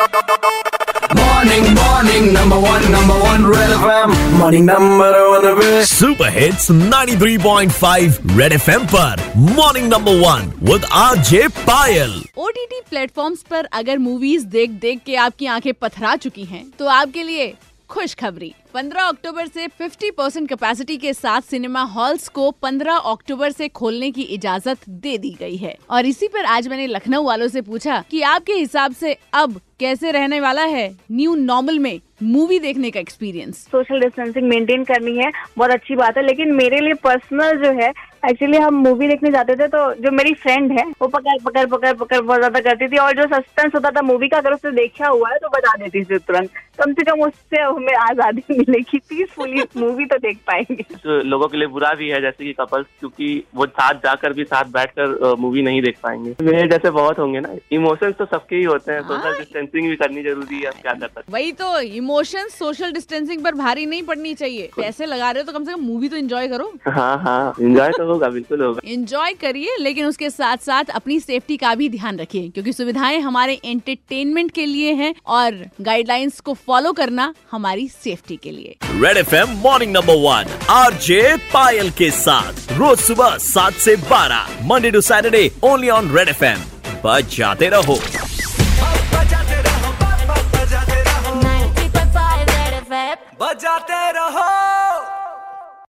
Morning, morning, number one, number one, Red FM. Morning, number one, पे super hits 93.5 red FM पर. Morning number one with RJ Payal OTT platforms पर अगर movies देख देख के आपकी आँखें पथरा चुकी हैं, तो आपके लिए खुशखबरी। 15 अक्टूबर से 50 परसेंट कैपेसिटी के साथ सिनेमा हॉल्स को 15 अक्टूबर से खोलने की इजाज़त दे दी गई है। और इसी पर आज मैंने लखनऊ वालों से पूछा कि आपके हिसाब से अब कैसे रहने वाला है न्यू नॉर्मल में मूवी देखने का एक्सपीरियंस सोशल डिस्टेंसिंग मेंटेन करनी है, बहुत अच्छी बात है, लेकिन मेरे लिए पर्सनल जो है एक्चुअली हम मूवी देखने जाते थे तो जो मेरी फ्रेंड है वो पकड़ पकड़ पकड़ पकड़ बहुत ज़्यादा करती थी और जो सस्पेंस होता था मूवी का अगर उसने देखा हुआ है तो बता देती थी तुरंत। कम से कम उससे हमें आज़ादी मिलेगी पीसफुली मूवी तो देख पाएँगे। तो लोगों के लिए बुरा भी है जैसे कि कपल्स क्योंकि वो साथ जाकर भी साथ बैठकर मूवी नहीं देख पाएँगे। मेरे जैसे बहुत होंगे ना इमोशंस तो सबके ही होते हैं सोशल डिस्टेंसिंग भी करनी ज़रूरी है क्या कर सकते वही तो इमोशन सोशल डिस्टेंसिंग पर भारी नहीं पड़नी चाहिए। पैसे लगा रहे हो तो कम से कम मूवी तो एंजॉय करो। हाँ हाँ एंजॉय तो होगा बिल्कुल होगा। एंजॉय करिए लेकिन उसके साथ साथ अपनी सेफ्टी का भी ध्यान रखिए क्योंकि सुविधाएँ हमारे एंटरटेनमेंट के लिए हैं और गाइडलाइंस को फॉलो करना हमारी सेफ्टी के लिए। Red FM morning number one RJ Payal के साथ रोज सुबह सात से बारह Monday to Saturday only on red FM बजाते रहो। बजाते रहो, बजाते रहो, 90.5 Red FM. बजाते रहो।